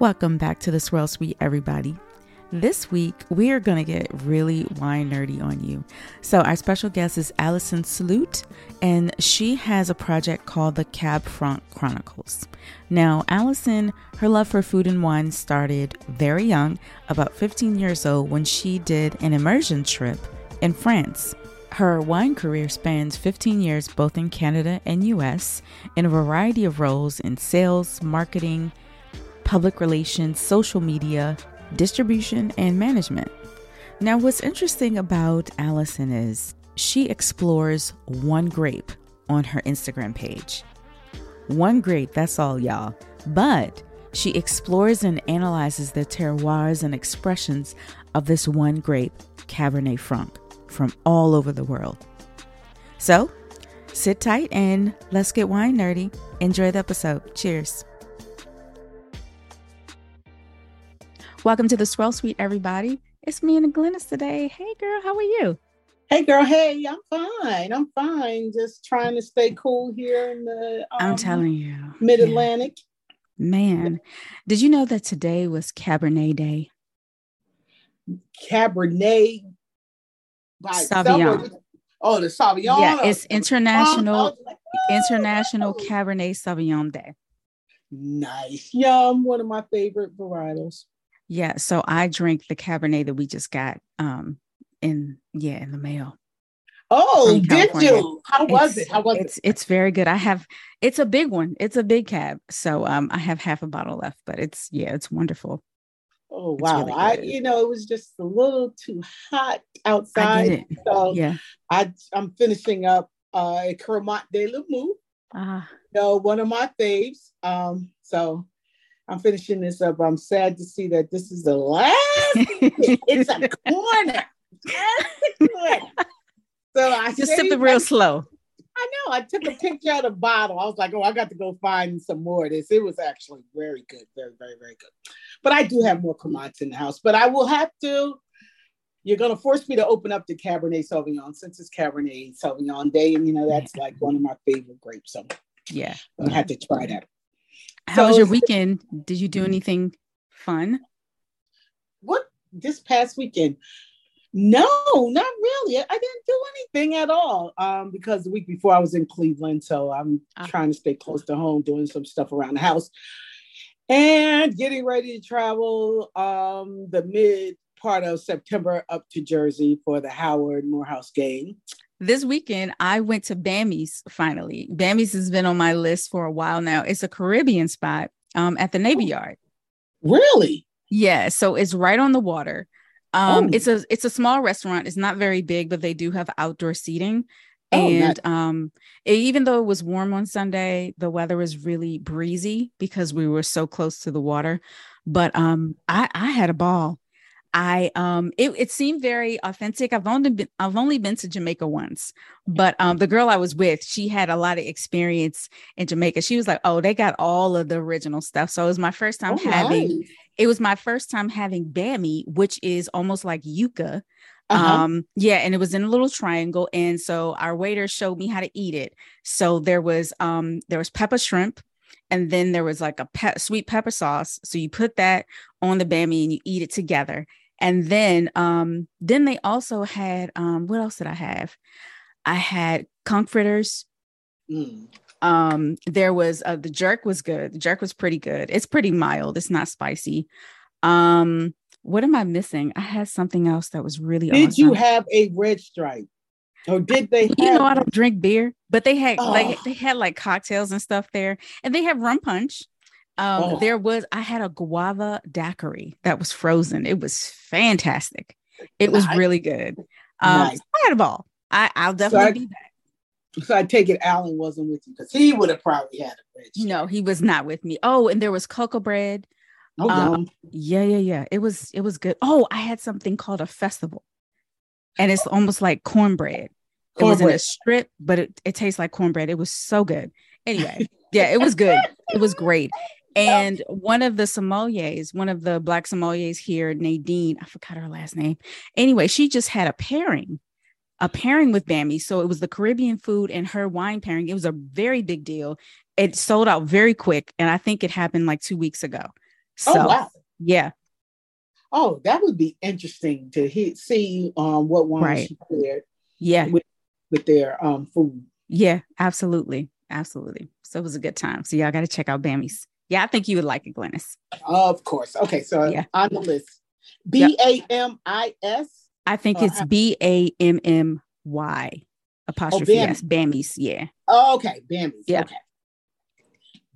Welcome back to the Swirl Suite, everybody. This week, we are going to get really wine nerdy on you. So, our special guest is Allison Slute, and she has a project called the Cab Franc Chronicles. Now, Allison, her love for food and wine started very young, about 15 years old, when she did an immersion trip in France. Her wine career spans 15 years both in Canada and US in a variety of roles in sales, marketing, public relations, social media, distribution, and management. Now, what's interesting about Allison is she explores one grape on her Instagram page. One grape, that's all, y'all. But she explores and analyzes the terroirs and expressions of this one grape, Cabernet Franc, from all over the world. So, sit tight and let's get wine nerdy. Enjoy the episode. Cheers. Welcome to the Swirl Suite, everybody. It's me and Glynis today. Hey, girl, how are you? Hey, girl. Hey, I'm fine. I'm fine. Just trying to stay cool here in the. Um, I'm telling you, Mid Atlantic. Yeah. Man, did you know that today was Cabernet Day? Cabernet by Sauvignon. Oh, the Sauvignon. Yeah, it's international oh, International Cabernet Sauvignon Day. Nice. Yum. One of my favorite varietals. Yeah, so I drank the Cabernet that we just got um in yeah, in the mail. Oh, did you? How was it's, it? How was it's, it? It's very good. I have it's a big one. It's a big cab. So um I have half a bottle left, but it's yeah, it's wonderful. Oh wow. Really I you know, it was just a little too hot outside. So yeah. I I'm finishing up uh Cremant de Limoux. Ah. Uh, you know, one of my faves. Um so I'm finishing this up. I'm sad to see that this is the last. it's a corner. So I just sip it real slow. I know. I took a picture of the bottle. I was like, oh, I got to go find some more of this. It was actually very good, very, very, very good. But I do have more Cremants in the house. But I will have to. You're gonna force me to open up the Cabernet Sauvignon since it's Cabernet Sauvignon Day, and you know that's like one of my favorite grapes. So yeah, I have to try that. How so, was your weekend? Did you do anything fun? What this past weekend? No, not really. I didn't do anything at all um, because the week before I was in Cleveland, so I'm uh-huh. trying to stay close to home, doing some stuff around the house, and getting ready to travel um, the mid part of September up to Jersey for the Howard Morehouse game this weekend I went to Bammy's finally. Bammy's has been on my list for a while now. It's a Caribbean spot um, at the Navy Yard. Really? Yeah. So it's right on the water. Um, oh. it's a it's a small restaurant. It's not very big, but they do have outdoor seating. Oh, and um, it, even though it was warm on Sunday, the weather was really breezy because we were so close to the water. But um, I, I had a ball. I um it, it seemed very authentic. I've only been I've only been to Jamaica once, but um the girl I was with, she had a lot of experience in Jamaica. She was like, "Oh, they got all of the original stuff." So it was my first time oh, having nice. it was my first time having bammy, which is almost like yuca. Uh-huh. Um yeah, and it was in a little triangle and so our waiter showed me how to eat it. So there was um there was pepper shrimp, and then there was like a pe- sweet pepper sauce. So you put that on the bammy and you eat it together. And then um then they also had um what else did I have? I had conch fritters. Mm. Um there was uh, the jerk was good. The jerk was pretty good. It's pretty mild. It's not spicy. Um what am I missing? I had something else that was really Did awesome. you have a red stripe? Or did they? You know, I don't drink beer, but they had oh. like they had like cocktails and stuff there, and they have rum punch. Um, oh. There was I had a guava daiquiri that was frozen. It was fantastic. It was really good. Um, nice. I had a ball. I I'll definitely so I, be back. So I take it Alan wasn't with you because he would have probably had a bridge. No, he was not with me. Oh, and there was cocoa bread. Oh, um, yeah, yeah, yeah. It was it was good. Oh, I had something called a festival, and it's almost like cornbread. It was in a strip, but it, it tastes like cornbread. It was so good. Anyway, yeah, it was good. It was great. And one of the sommeliers, one of the black sommeliers here, Nadine, I forgot her last name. Anyway, she just had a pairing, a pairing with Bammy. So it was the Caribbean food and her wine pairing. It was a very big deal. It sold out very quick. And I think it happened like two weeks ago. So, oh wow. Yeah. Oh, that would be interesting to hit, see um, what wine right. she paired. Yeah. With, with their um, food. Yeah, absolutely. Absolutely. So it was a good time. So y'all got to check out Bammy's. Yeah, I think you would like it, Glynis. Of course. Okay, so yeah. on the list, B A M I S. I think it's B A M M Y apostrophe oh, S. Bammy's. Yeah. Oh, okay, Bammy's. Yeah. Okay.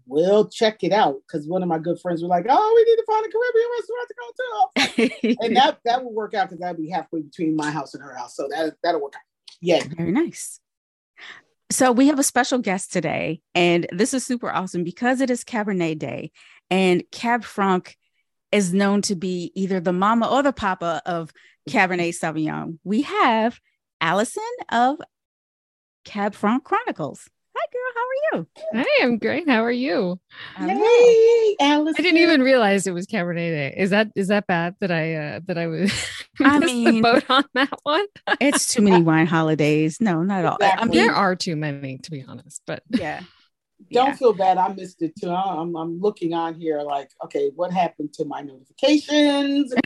We'll check it out because one of my good friends was like, "Oh, we need to find a Caribbean restaurant to go to," and that that will work out because that'll be halfway between my house and her house, so that that'll work out. Yeah, very nice. So we have a special guest today, and this is super awesome because it is Cabernet Day, and Cab Franc is known to be either the mama or the papa of Cabernet Sauvignon. We have Allison of Cab Franc Chronicles. Hi, girl. How are you? Hi, I'm great. How are you? Hey, Alice. I didn't even realize it was Cabernet Day. Is that is that bad that I uh that I was I mean the boat on that one? it's too many wine holidays. No, not at all. Exactly. I mean, there are too many to be honest, but yeah. Don't yeah. feel bad. I missed it too. I'm, I'm looking on here like, okay, what happened to my notifications?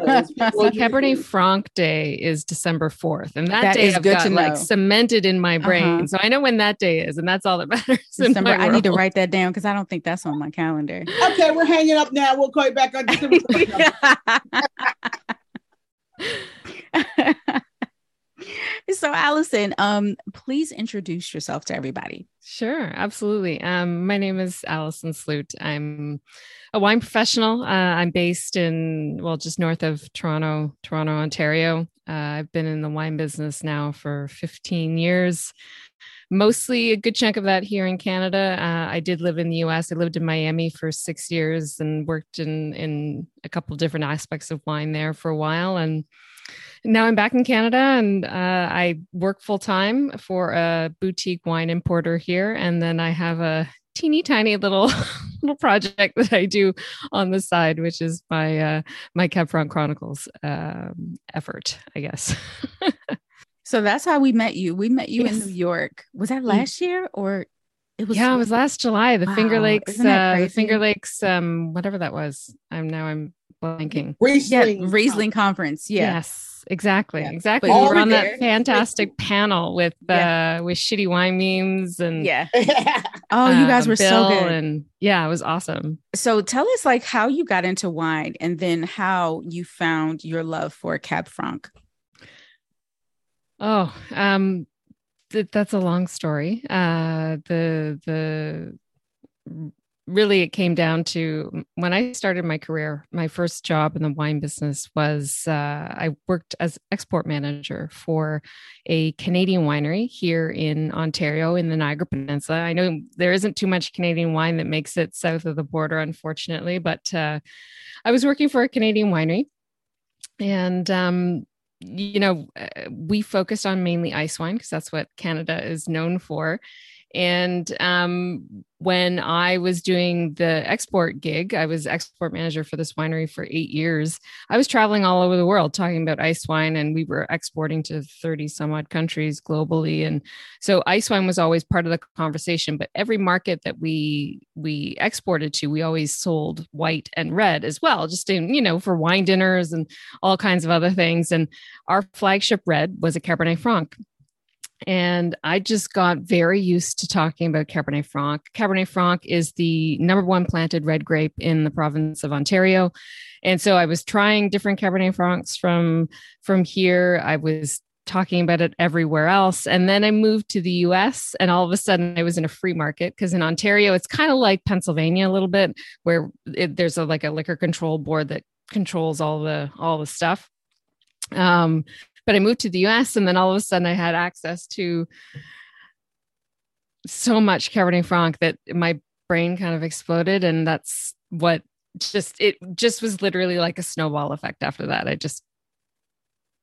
Well, Cabernet Franc Day is December 4th. And that, that day I've got like cemented in my brain. Uh-huh. So I know when that day is, and that's all that matters. December, I need to write that down because I don't think that's on my calendar. Okay, we're hanging up now. We'll call you back on December. so Allison, um, please introduce yourself to everybody. Sure, absolutely. Um, my name is Allison Slute. I'm a wine professional. Uh, I'm based in well, just north of Toronto, Toronto, Ontario. Uh, I've been in the wine business now for 15 years. Mostly a good chunk of that here in Canada. Uh, I did live in the U.S. I lived in Miami for six years and worked in in a couple different aspects of wine there for a while, and now I'm back in Canada and uh, I work full time for a boutique wine importer here. And then I have a teeny tiny little little project that I do on the side, which is my uh, my Cab Chronicles um, effort, I guess. so that's how we met you. We met you yes. in New York. Was that mm. last year or it was? Yeah, it was last July. The wow. Finger Lakes, uh, the Finger Lakes, um, whatever that was. I'm now I'm blanking. Riesling, yeah, Riesling conference. Yeah. Yes exactly, yeah. exactly. we were on there. that fantastic panel with uh yeah. with shitty wine memes and yeah. oh, you guys uh, were Bill so good. And yeah, it was awesome. So tell us like how you got into wine and then how you found your love for Cab Franc. Oh, um th- that's a long story. Uh the the really it came down to when I started my career, my first job in the wine business was uh, I worked as export manager for a Canadian winery here in Ontario in the Niagara Peninsula. I know there isn't too much Canadian wine that makes it south of the border, unfortunately, but uh, I was working for a Canadian winery. And um, you know, uh, we focused on mainly ice wine because that's what Canada is known for. And um, when I was doing the export gig, I was export manager for this winery for eight years. I was traveling all over the world talking about ice wine, and we were exporting to 30 some odd countries globally. And so ice wine was always part of the conversation. But every market that we we exported to, we always sold white and red as well, just in, you know, for wine dinners and all kinds of other things. And our flagship red was a Cabernet Franc. And I just got very used to talking about Cabernet Franc. Cabernet Franc is the number one planted red grape in the province of Ontario. And so I was trying different Cabernet Francs from, from here. I was talking about it everywhere else. And then I moved to the US and all of a sudden I was in a free market because in Ontario, it's kind of like Pennsylvania a little bit, where it, there's a like a liquor control board that controls all the all the stuff. Um, but I moved to the US and then all of a sudden I had access to so much Cabernet Franc that my brain kind of exploded. And that's what just, it just was literally like a snowball effect after that. I just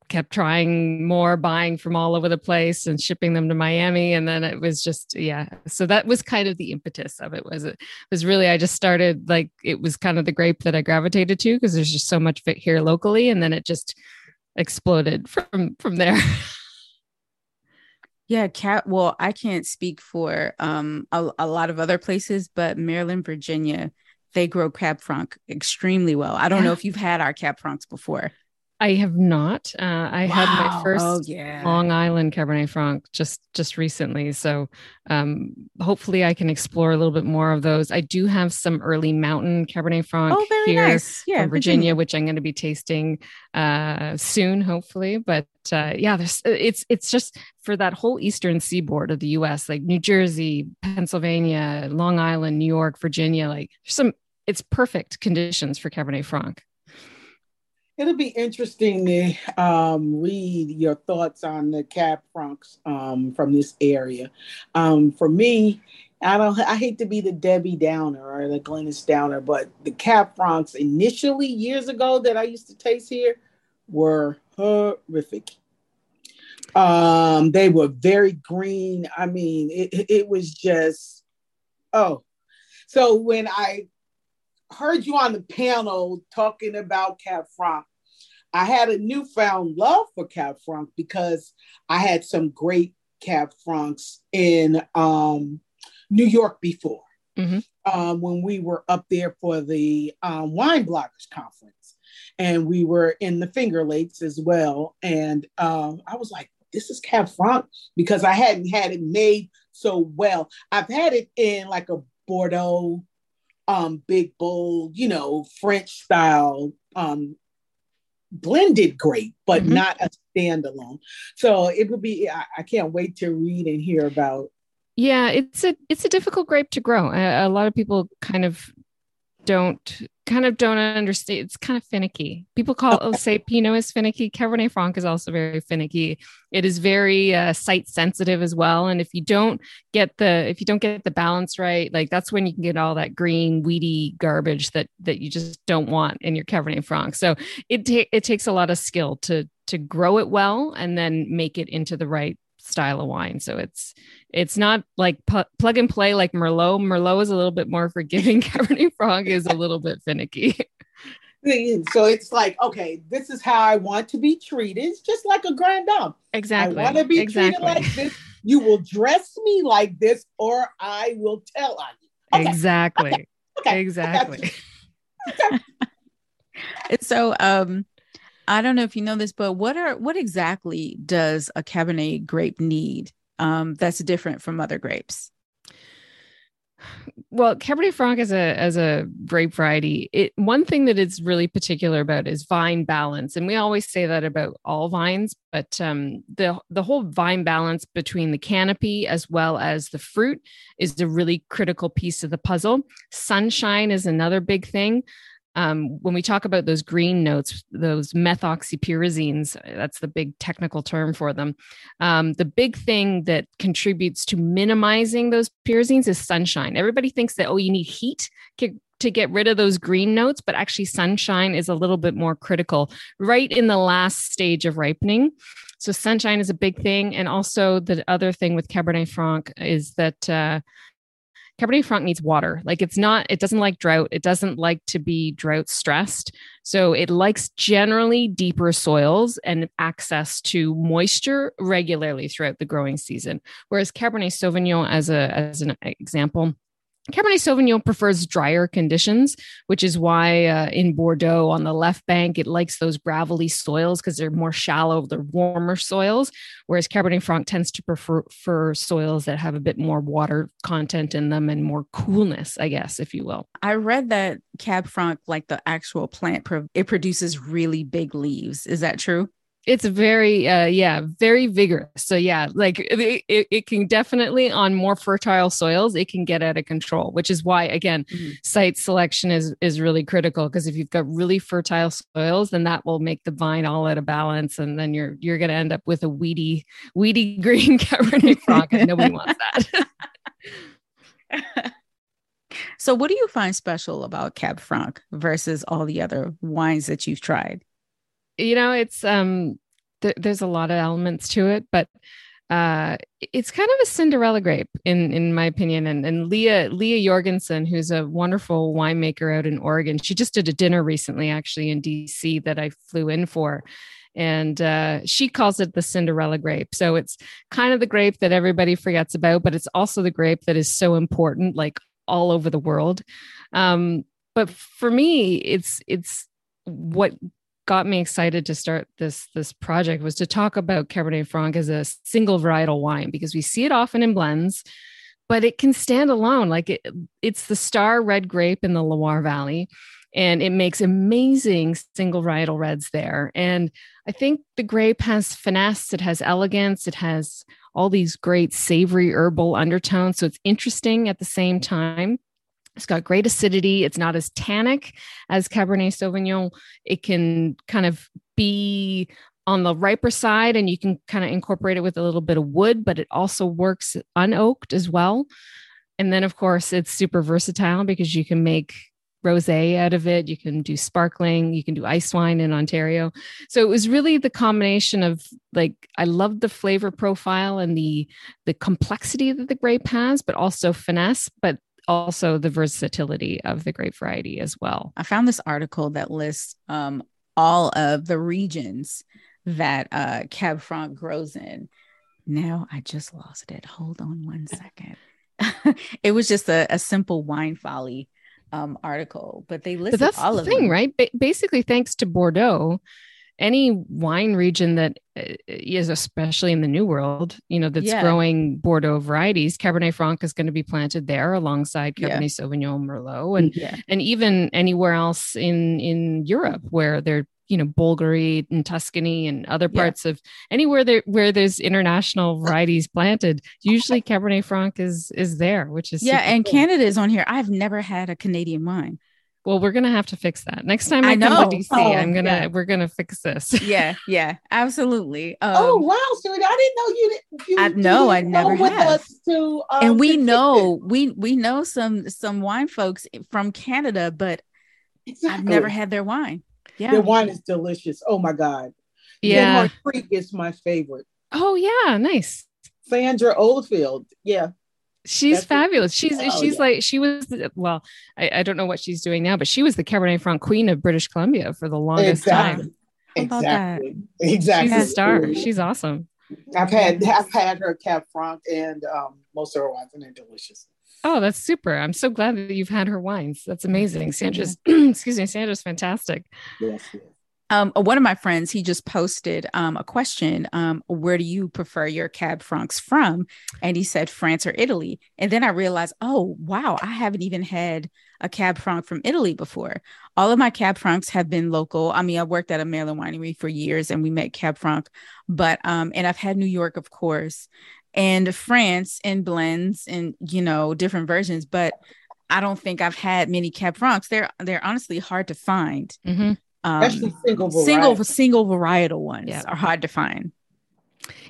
kept trying more, buying from all over the place and shipping them to Miami. And then it was just, yeah. So that was kind of the impetus of it was it was really, I just started like, it was kind of the grape that I gravitated to because there's just so much fit here locally. And then it just, exploded from from there. yeah, cat. Well, I can't speak for um a, a lot of other places, but Maryland, Virginia, they grow Cab Franc extremely well. I don't yeah. know if you've had our Cab Francs before. I have not. Uh, I wow. had my first oh, yeah. Long Island Cabernet Franc just just recently, so um, hopefully I can explore a little bit more of those. I do have some early mountain Cabernet Franc oh, here nice. yeah, from Virginia, Virginia, which I'm going to be tasting uh, soon, hopefully. But uh, yeah, there's it's it's just for that whole eastern seaboard of the U.S., like New Jersey, Pennsylvania, Long Island, New York, Virginia. Like some, it's perfect conditions for Cabernet Franc it'll be interesting to um, read your thoughts on the cab francs um, from this area. Um, for me, I don't. I hate to be the Debbie Downer or the Glynis Downer, but the cab francs initially years ago that I used to taste here were horrific. Um, they were very green. I mean, it, it was just oh. So when I heard you on the panel talking about Cab Franc. I had a newfound love for Cab Franc because I had some great Cab Francs in um, New York before mm-hmm. um, when we were up there for the um, Wine Bloggers Conference. And we were in the Finger Lakes as well. And um, I was like, this is Cab Franc because I hadn't had it made so well. I've had it in like a Bordeaux um, big bowl, you know, French style um, blended grape, but mm-hmm. not a standalone. So it would be. I, I, can't wait to read and hear about. Yeah, it's a it's a difficult grape to grow. A, a lot of people kind of don't kind of don't understand. It's kind of finicky. People call okay. say Pinot is finicky. Cabernet Franc is also very finicky. It is very uh, site sensitive as well. And if you don't get the if you don't get the balance right, like that's when you can get all that green weedy garbage that that you just don't want in your Cabernet Franc. So it ta- it takes a lot of skill to to grow it well and then make it into the right style of wine. So it's it's not like pu- plug and play like Merlot. Merlot is a little bit more forgiving. Cabernet Franc is a little bit finicky. So it's like, okay, this is how I want to be treated. It's just like a grand dame. Exactly. I want to be exactly. treated like this. You will dress me like this, or I will tell on you. Okay. Exactly. Okay. Okay. Exactly. so um I don't know if you know this, but what are what exactly does a Cabernet grape need um, that's different from other grapes? Well, Cabernet Franc as a as a grape variety, it one thing that it's really particular about is vine balance, and we always say that about all vines. But um, the the whole vine balance between the canopy as well as the fruit is a really critical piece of the puzzle. Sunshine is another big thing um, when we talk about those green notes, those methoxypyrazines, that's the big technical term for them. Um, the big thing that contributes to minimizing those pyrazines is sunshine. Everybody thinks that, oh, you need heat to get rid of those green notes, but actually, sunshine is a little bit more critical right in the last stage of ripening. So, sunshine is a big thing. And also, the other thing with Cabernet Franc is that uh, Cabernet Franc needs water. Like it's not, it doesn't like drought. It doesn't like to be drought stressed. So it likes generally deeper soils and access to moisture regularly throughout the growing season. Whereas Cabernet Sauvignon, as a as an example, Cabernet Sauvignon prefers drier conditions, which is why uh, in Bordeaux on the left bank, it likes those gravelly soils because they're more shallow, they're warmer soils. Whereas Cabernet Franc tends to prefer, prefer soils that have a bit more water content in them and more coolness, I guess, if you will. I read that Cab Franc, like the actual plant, it produces really big leaves. Is that true? It's very uh yeah very vigorous. So yeah like it, it, it, can definitely on more fertile soils it can get out of control which is why again mm-hmm. site selection is is really critical because if you've got really fertile soils then that will make the vine all out of balance and then you're you're going to end up with a weedy weedy green cabernet franc and nobody wants that. So what do you find special about cab franc versus all the other wines that you've tried you know, it's um th- there's a lot of elements to it, but uh, it's kind of a Cinderella grape in in my opinion. And and Leah Leah Jorgensen, who's a wonderful winemaker out in Oregon, she just did a dinner recently, actually in DC that I flew in for, and uh, she calls it the Cinderella grape. So it's kind of the grape that everybody forgets about, but it's also the grape that is so important, like all over the world. Um, but for me, it's it's what got me excited to start this this project was to talk about Cabernet Franc as a single varietal wine because we see it often in blends, but it can stand alone. Like it, it's the star red grape in the Loire Valley, and it makes amazing single varietal reds there. And I think the grape has finesse, it has elegance, it has all these great savory herbal undertones. So it's interesting at the same time. It's got great acidity. It's not as tannic as Cabernet Sauvignon. It can kind of be on the riper side and you can kind of incorporate it with a little bit of wood, but it also works unoaked as well. And then, of course, it's super versatile because you can make rosé out of it. You can do sparkling, you can do ice wine in Ontario. So it was really the combination of like I loved the flavor profile and the the complexity that the grape has, but also finesse, but also the versatility of the grape variety as well. I found this article that lists um, all of the regions that uh, Cab Franc grows in. Now I just lost it. Hold on one second. it was just a, a simple wine folly um, article, but they listed but that's all the of thing, them. right? Ba- basically, thanks to Bordeaux, any wine region that uh, especially in the new world you know that's yeah. growing bordeaux varieties cabernet franc is going to be planted there alongside cabernet yeah. sauvignon merlot and yeah. and even anywhere else in in europe where they're you know Bulgari and Tuscany and other parts of anywhere there where there's international varieties planted. Usually Cabernet Franc is is there, which is yeah. And cool. Canada is on here. I've never had a Canadian wine. Well, we're gonna have to fix that next time I, I come to DC. Oh, I'm gonna yeah. we're gonna fix this. yeah, yeah, absolutely. Um, oh wow, Stuart, I didn't know you. you I know I never have. To, um, and we know we we know some some wine folks from Canada, but exactly. I've never had their wine. Yeah. Their wine is delicious. Oh my God. Yeah. Creek is my favorite. Oh yeah, nice. Sandra Oldfield. Yeah. She's That's fabulous. She's oh, she's yeah. like she was well, I, I, don't know what she's doing now, but she was the Cabernet Franc queen of British Columbia for the longest exactly. time. Exactly. Exactly. She's a star. She's awesome. I've had I've had her Cab Franc and um, most of her wines and they're delicious. Oh, that's super. I'm so glad that you've had her wines. That's amazing. Sandra's, excuse me, Sandra's fantastic. Yes, yes. Um, one of my friends, he just posted um, a question. Um, where do you prefer your cab francs from? And he said France or Italy. And then I realized, oh, wow, I haven't even had a cab franc from Italy before. All of my cab francs have been local. I mean, I worked at a Maryland winery for years and we make cab franc, but, um, and I've had New York, of course and France in blends and you know different versions, but I don't think I've had many Cab Francs. They're they're honestly hard to find. Mm-hmm. Um, Especially single varietal. single single varietal ones yeah. are hard to find.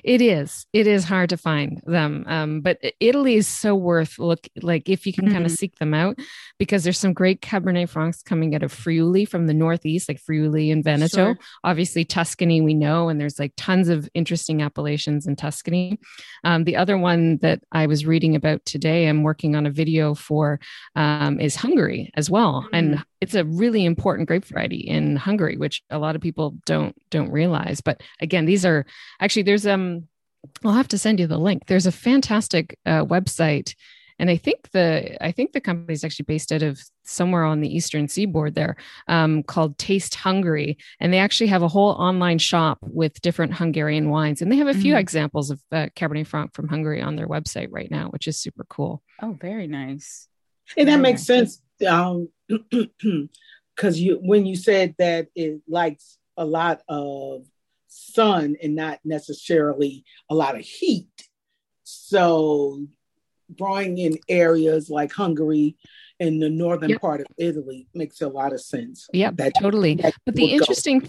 It is. It is hard to find them. Um, but Italy is so worth look like if you can mm-hmm. kind of seek them out because there's some great Cabernet Francs coming out of Friuli from the Northeast, like Friuli and Veneto. Sure. Obviously, Tuscany, we know, and there's like tons of interesting appellations in Tuscany. Um, the other one that I was reading about today, I'm working on a video for, um, is Hungary as well. Mm-hmm. And it's a really important grape variety in Hungary, which a lot of people don't don't realize. But again, these are actually there's um I'll have to send you the link. There's a fantastic uh, website, and I think the I think the company is actually based out of somewhere on the eastern seaboard there, um, called Taste Hungary, and they actually have a whole online shop with different Hungarian wines, and they have a few mm. examples of uh, Cabernet Franc from Hungary on their website right now, which is super cool. Oh, very nice. And that makes nice. sense. Um, because you when you said that it likes a lot of sun and not necessarily a lot of heat so growing in areas like hungary and the northern yep. part of italy makes a lot of sense yeah that totally that but the interesting go.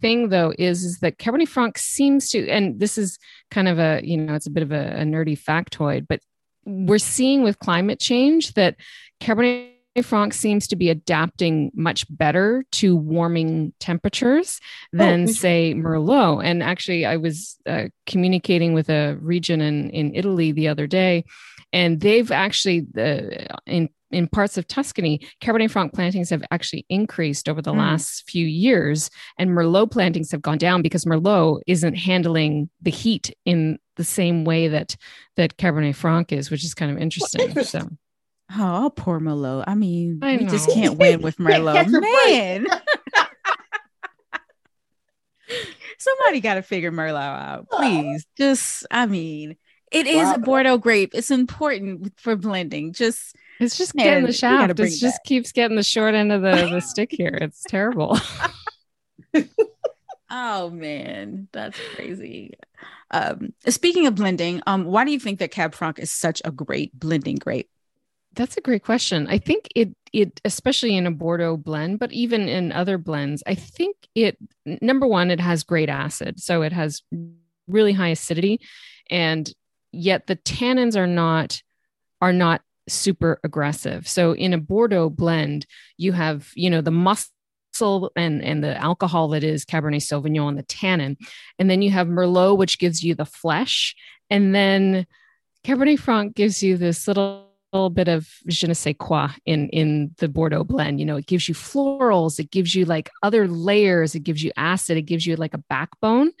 thing though is is that cabernet franc seems to and this is kind of a you know it's a bit of a, a nerdy factoid but we're seeing with climate change that cabernet Franc seems to be adapting much better to warming temperatures than, oh, say, Merlot. And actually, I was uh, communicating with a region in, in Italy the other day, and they've actually, uh, in in parts of Tuscany, Cabernet Franc plantings have actually increased over the mm. last few years, and Merlot plantings have gone down because Merlot isn't handling the heat in the same way that that Cabernet Franc is, which is kind of interesting. Well, interesting. So. Oh, poor Merlot. I mean, I we just can't win with Merlot. Man. Somebody got to figure Merlot out, please. Just, I mean, it is wow. a Bordeaux grape. It's important for blending. Just it's just man, getting the shaft. It just that. keeps getting the short end of the, the stick here. It's terrible. oh man, that's crazy. Um, speaking of blending, um, why do you think that Cab Franc is such a great blending grape? That's a great question. I think it it especially in a Bordeaux blend, but even in other blends, I think it number one, it has great acid. So it has really high acidity and yet the tannins are not are not super aggressive. So in a Bordeaux blend, you have, you know, the muscle and and the alcohol that is Cabernet Sauvignon and the tannin. And then you have Merlot which gives you the flesh and then Cabernet Franc gives you this little little bit of je ne sais quoi in in the Bordeaux blend. You know, it gives you florals, it gives you like other layers, it gives you acid, it gives you like a backbone,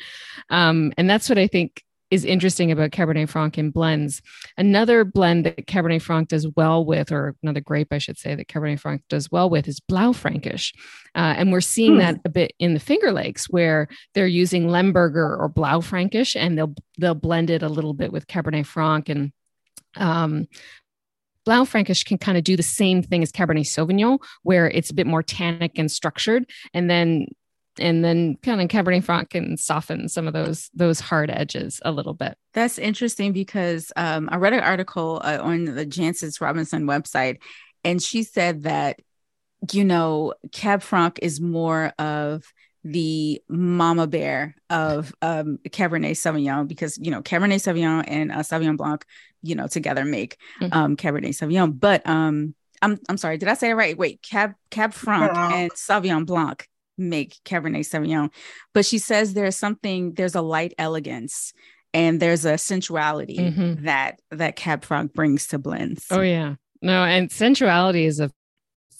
um, and that's what I think is interesting about Cabernet Franc in blends. Another blend that Cabernet Franc does well with, or another grape, I should say, that Cabernet Franc does well with is Blaufränkisch. Uh, and we're seeing hmm. that a bit in the Finger Lakes where they're using Lemberger or Blaufränkisch and they'll, they'll blend it a little bit with Cabernet Franc and um, Blaufränkisch can kind of do the same thing as Cabernet Sauvignon, where it's a bit more tannic and structured, and then and then kind of Cabernet Franc can soften some of those those hard edges a little bit. That's interesting because um, I read an article uh, on the Jancis Robinson website, and she said that you know Cab Franc is more of the mama bear of um, Cabernet Sauvignon because you know Cabernet Sauvignon and uh, Sauvignon Blanc you know together make mm-hmm. um, Cabernet Sauvignon. But um, I'm I'm sorry, did I say it right? Wait, Cab Cab Franc and Sauvignon Blanc make Cabernet Sauvignon. But she says there's something, there's a light elegance and there's a sensuality mm-hmm. that that Cab Franc brings to blends. Oh yeah. No, and sensuality is a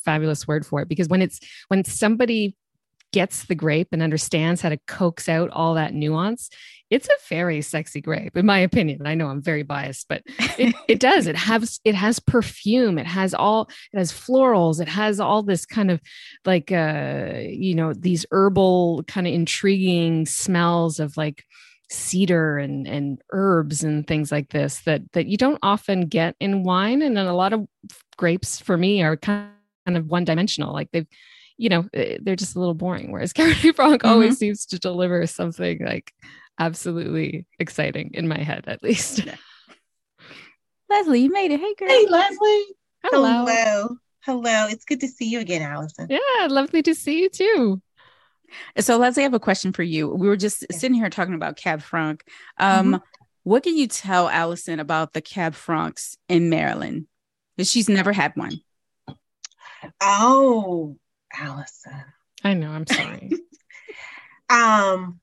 fabulous word for it because when it's when somebody gets the grape and understands how to coax out all that nuance, it's a very sexy grape, in my opinion. I know I'm very biased, but it, it does. It has it has perfume. It has all it has florals. It has all this kind of like uh, you know, these herbal kind of intriguing smells of like cedar and and herbs and things like this that that you don't often get in wine. And then a lot of grapes for me are kind of one dimensional. Like they've you know, eh, they're just a little boring. Whereas Cabernet Franc mm-hmm. always seems to deliver something like absolutely exciting in my head, at least. Leslie, you made it. Hey, girl. Hey, Leslie. Hello. Hello. Hello. It's good to see you again, Allison. Yeah, lovely to see you too. So, Leslie, I have a question for you. We were just yeah. sitting here talking about Cab Franc. Um, mm-hmm. What can you tell Allison about the Cab Francs in Maryland? Because she's never had one. Oh, Allison. I know. I'm sorry. um,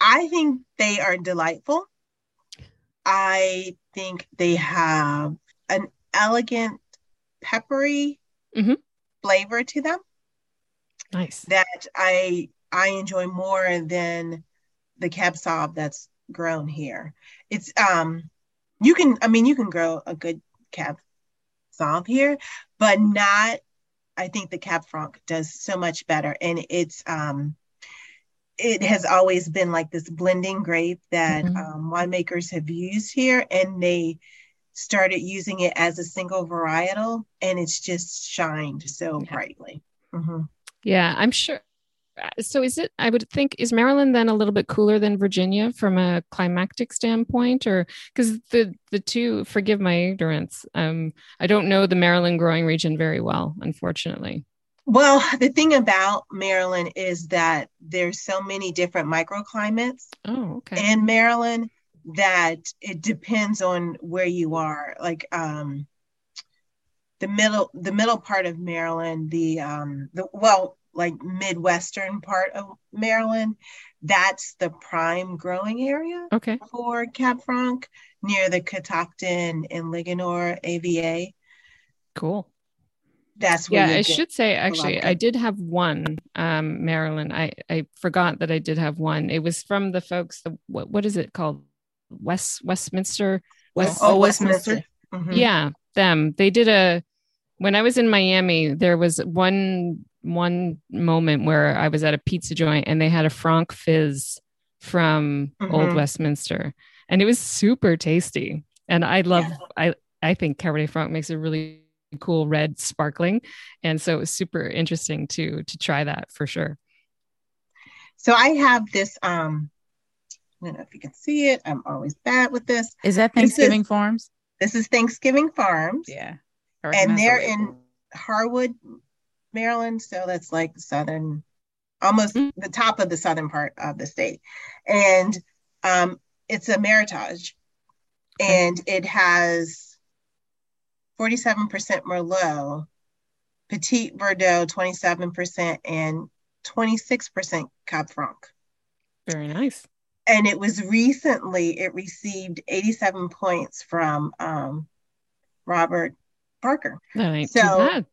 I think they are delightful. I think they have an elegant, peppery mm-hmm. flavor to them. Nice. That I I enjoy more than the cab sauv that's grown here. It's um you can I mean you can grow a good cab sauv here, but not I think the Cab Franc does so much better. And it's um it has always been like this blending grape that mm-hmm. um, winemakers have used here, and they started using it as a single varietal, and it's just shined so yeah. brightly. Mm-hmm. Yeah, I'm sure. So is it? I would think is Maryland then a little bit cooler than Virginia from a climatic standpoint, or because the the two. Forgive my ignorance. Um, I don't know the Maryland growing region very well, unfortunately. Well, the thing about Maryland is that there's so many different microclimates oh, okay. in Maryland that it depends on where you are. Like um, the middle, the middle part of Maryland, the um, the well, like midwestern part of Maryland, that's the prime growing area. Okay. For Cab Franc near the Catoctin and Linganore AVA. Cool that's yeah i should say actually i did have one um maryland i i forgot that i did have one it was from the folks the, what, what is it called west westminster west oh, oh westminster, westminster. Mm-hmm. yeah them they did a when I was in Miami, there was one one moment where I was at a pizza joint and they had a Franc Fizz from mm-hmm. Old Westminster, and it was super tasty. And I love, yeah. I I think Cabernet Franc makes a really cool red sparkling, and so it was super interesting to to try that for sure. So I have this. um I don't know if you can see it. I'm always bad with this. Is that Thanksgiving this is, Farms? This is Thanksgiving Farms. Yeah. And they're in Harwood, Maryland. So that's like southern, almost mm-hmm. the top of the southern part of the state. And um, it's a Meritage. And it has 47% Merlot, Petit Verdot 27%, and 26% Cab Franc. Very nice. And it was recently, it received 87 points from um, Robert Parker. That ain't so, too bad.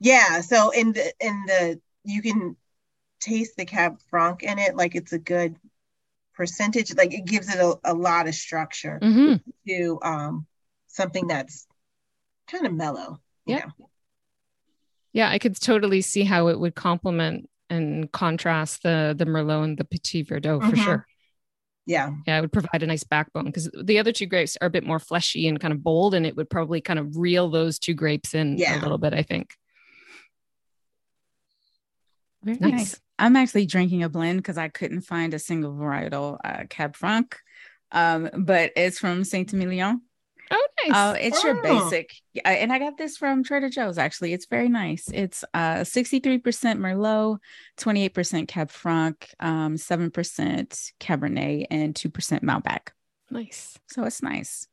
Yeah. So in the in the you can taste the Cab Franc in it, like it's a good percentage. Like it gives it a, a lot of structure mm-hmm. to um something that's kind of mellow. Yeah. Know? Yeah, I could totally see how it would complement and contrast the the Merlot and the Petit Verdot mm-hmm. for sure. Yeah. Yeah, it would provide a nice backbone because the other two grapes are a bit more fleshy and kind of bold, and it would probably kind of reel those two grapes in yeah. a little bit, I think. Very nice. nice. I'm actually drinking a blend because I couldn't find a single varietal uh, Cab Franc, um, but it's from Saint Emilion. Oh, nice. Uh, it's oh. your basic. And I got this from Trader Joe's, actually. It's very nice. It's uh, 63% Merlot, 28% Cab Franc, um, 7% Cabernet, and 2% Malbec. Nice. So it's nice.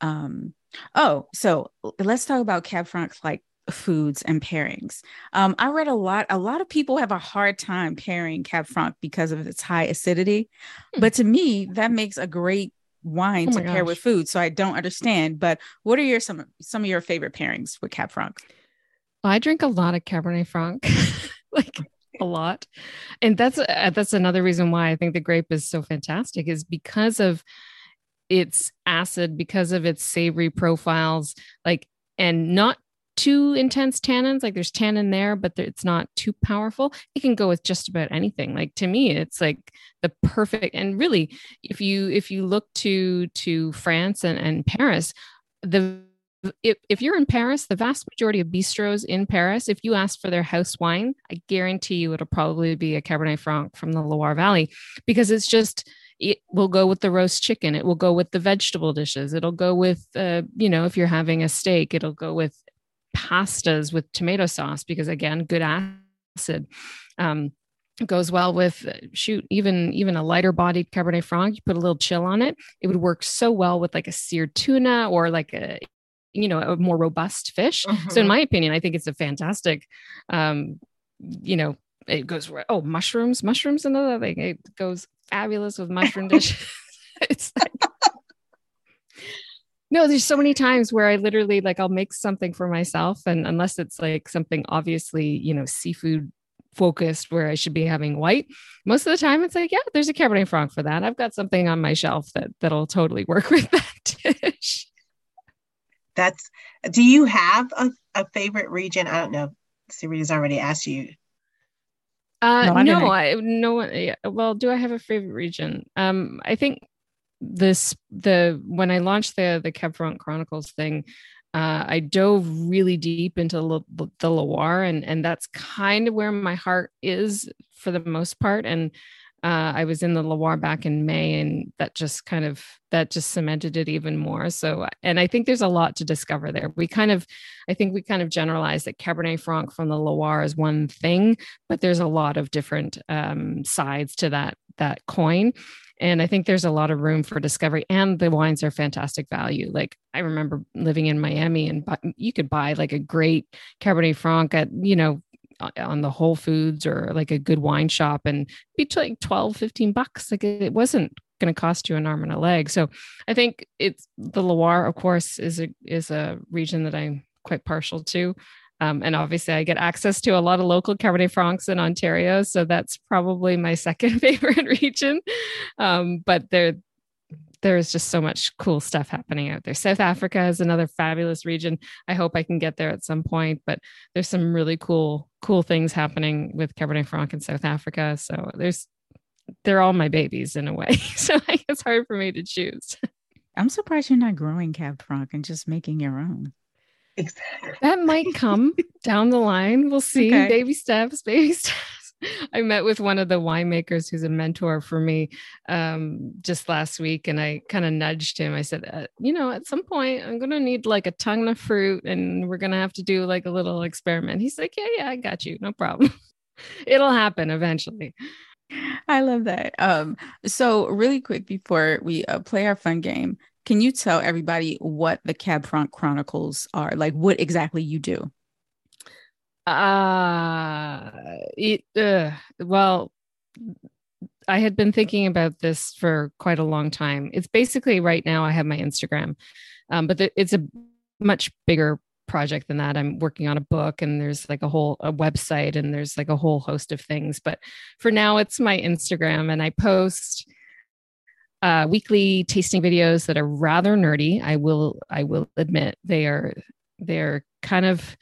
Um, oh, so let's talk about Cab Franc like foods and pairings. Um, I read a lot. A lot of people have a hard time pairing Cab Franc because of its high acidity, hmm. but to me, that makes a great wine oh to pair with food. So I don't understand. But what are your some some of your favorite pairings with Cab Franc? Well, I drink a lot of Cabernet Franc, like a lot, and that's uh, that's another reason why I think the grape is so fantastic is because of its acid, because of its savory profiles, like and not too intense tannins like there's tannin there but it's not too powerful it can go with just about anything like to me it's like the perfect and really if you if you look to to france and, and paris the if, if you're in Paris, the vast majority of bistros in Paris, if you ask for their house wine, I guarantee you it'll probably be a Cabernet Franc from the Loire Valley because it's just it will go with the roast chicken. It will go with the vegetable dishes. It'll go with, uh, you know, if you're having a steak, it'll go with pastas with tomato sauce because again, good acid. Um, goes well with shoot even even a lighter bodied cabernet franc you put a little chill on it it would work so well with like a seared tuna or like a you know a more robust fish mm-hmm. so in mm-hmm. my opinion i think it's a fantastic um you know it goes oh mushrooms mushrooms another thing it goes fabulous with mushroom dish it's like no there's so many times where i literally like i'll make something for myself and unless it's like something obviously you know seafood focused where i should be having white most of the time it's like yeah there's a cabernet franc for that. I've got something on my shelf that that'll totally work with that dish. That's do you have a, a favorite region? I don't know. Siri has already asked you. Uh, no, I no, I no. Well, do I have a favorite region? Um, I think this the when I launched the the Franc Chronicles thing, uh, I dove really deep into the, the Loire, and and that's kind of where my heart is for the most part. And uh, I was in the Loire back in May, and that just kind of that just cemented it even more. So, and I think there's a lot to discover there. We kind of, I think we kind of generalize that Cabernet Franc from the Loire is one thing, but there's a lot of different um, sides to that that coin. And I think there's a lot of room for discovery, and the wines are fantastic value. Like I remember living in Miami, and you could buy like a great Cabernet Franc at you know on the Whole Foods or like a good wine shop and be like 12, 15 bucks. Like it wasn't going to cost you an arm and a leg. So I think it's the Loire, of course, is a is a region that I'm quite partial to. Um, and obviously, I get access to a lot of local Cabernet Francs in Ontario, so that's probably my second favorite region. Um, but there, there's just so much cool stuff happening out there. South Africa is another fabulous region. I hope I can get there at some point, but there's some really cool, cool things happening with Cabernet Franc in South Africa. So there's, they're all my babies in a way. So it's hard for me to choose. I'm surprised you're not growing Cab Franc and just making your own. Exactly. That might come down the line. We'll see. Okay. Baby steps, baby steps. I met with one of the winemakers who's a mentor for me um, just last week, and I kind of nudged him. I said, uh, "You know, at some point, I'm going to need like a ton of fruit, and we're going to have to do like a little experiment." He's like, "Yeah, yeah, I got you, no problem. It'll happen eventually." I love that. Um, so really quick before we uh, play our fun game, can you tell everybody what the Cab Franc Chronicles are? Like, what exactly you do? Uh, it, uh, well, I had been thinking about this for quite a long time. It's basically right now I have my Instagram, um, but th- it's a much bigger project than that. I'm working on a book and there's like a whole a website and there's like a whole host of things. But for now, it's my Instagram and I post uh, weekly tasting videos that are rather nerdy. I will I will admit they are they're kind of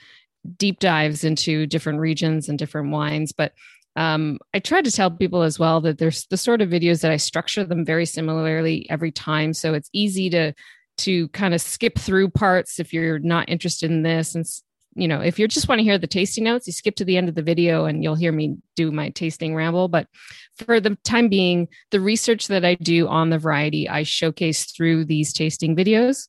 deep dives into different regions and different wines. But um, I try to tell people as well that there's the sort of videos that I structure them very similarly every time. So it's easy to to kind of skip through parts if you're not interested in this and you know if you just want to hear the tasting notes you skip to the end of the video and you'll hear me do my tasting ramble but for the time being the research that i do on the variety i showcase through these tasting videos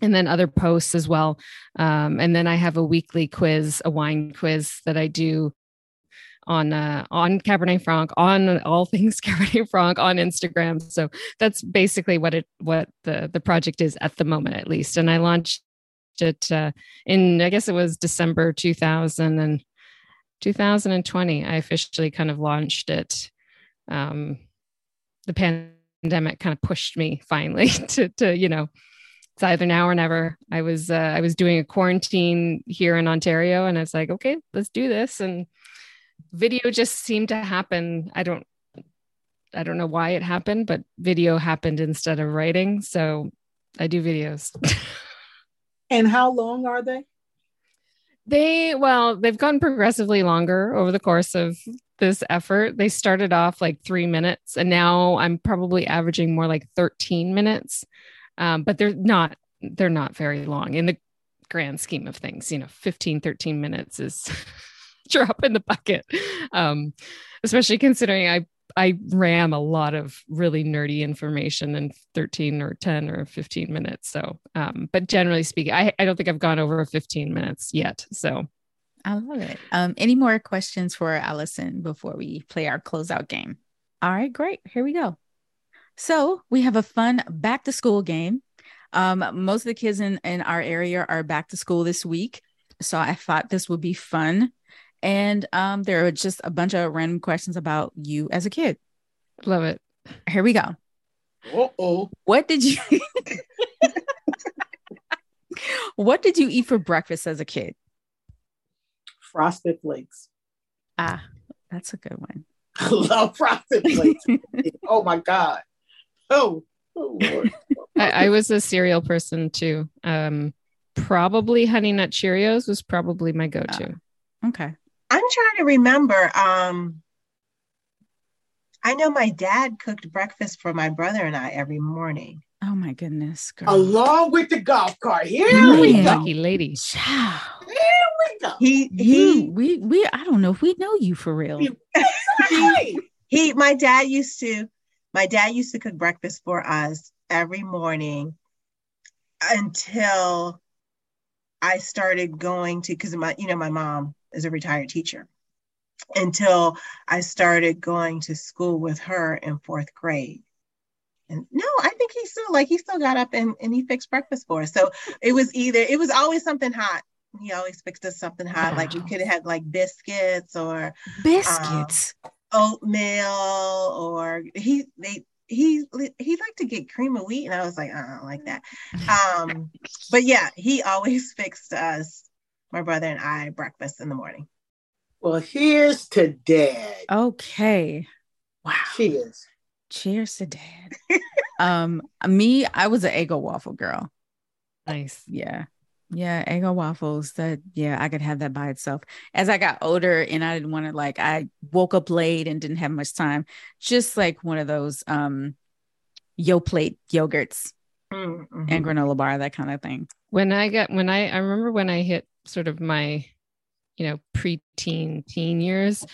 and then other posts as well. Um, and then I have a weekly quiz, a wine quiz that I do on uh, on Cabernet Franc, on all things Cabernet Franc on Instagram. So that's basically what it what the the project is at the moment, at least. And I it uh, in I guess it was December 2000 and 2020. I officially kind of launched it. Um, the pandemic kind of pushed me finally to to you know it's either now or never. I was uh, I was doing a quarantine here in Ontario, and it's like, okay, let's do this. And video just seemed to happen. I don't I don't know why it happened, but video happened instead of writing. So I do videos. and how long are they? They well, they've gotten progressively longer over the course of this effort. They started off like three minutes, and now I'm probably averaging more like 13 minutes um, but they're not they're not very long in the grand scheme of things you know 15 13 minutes is drop in the bucket um, especially considering i i ram a lot of really nerdy information in 13 or 10 or 15 minutes so um, but generally speaking I, I don't think i've gone over 15 minutes yet so i love it um, any more questions for allison before we play our closeout game all right great here we go so we have a fun back to school game. Um, most of the kids in, in our area are back to school this week. So I thought this would be fun. And um, there are just a bunch of random questions about you as a kid. Love it. Here we go. oh. What did you What did you eat for breakfast as a kid? Frosted flakes. Ah, that's a good one. I love frosted flakes. oh my God. Oh, oh Lord. I, I, was a cereal person too. Um, probably Honey Nut Cheerios was probably my go-to. Uh, okay. I'm trying to remember. Um, I know my dad cooked breakfast for my brother and I every morning. Oh my goodness, girl. Along with the golf cart. Here Man. we go. Lucky lady. Here we go. He he we we I don't know if we know you for real. he, he my dad used to my dad used to cook breakfast for us every morning until I started going to because my you know my mom is a retired teacher until I started going to school with her in fourth grade. And no, I think he still like he still got up and, and he fixed breakfast for us. So it was either it was always something hot. He always fixed us something hot. Wow. Like we could have had like biscuits or biscuits. Um, oatmeal or he they he he liked to get cream of wheat and i was like i don't like that um but yeah he always fixed us my brother and i breakfast in the morning well here's to dad okay wow cheers cheers to dad um, me, I was an Eggo waffle girl. Nice. Yeah. Yeah, Eggo waffles. That yeah, I could have that by itself. As I got older and I didn't want to like I woke up late and didn't have much time, just like one of those um Yoplait yogurts mm-hmm. and granola bar, that kind of thing. When I got when I I remember when I hit sort of my you know preteen teen years,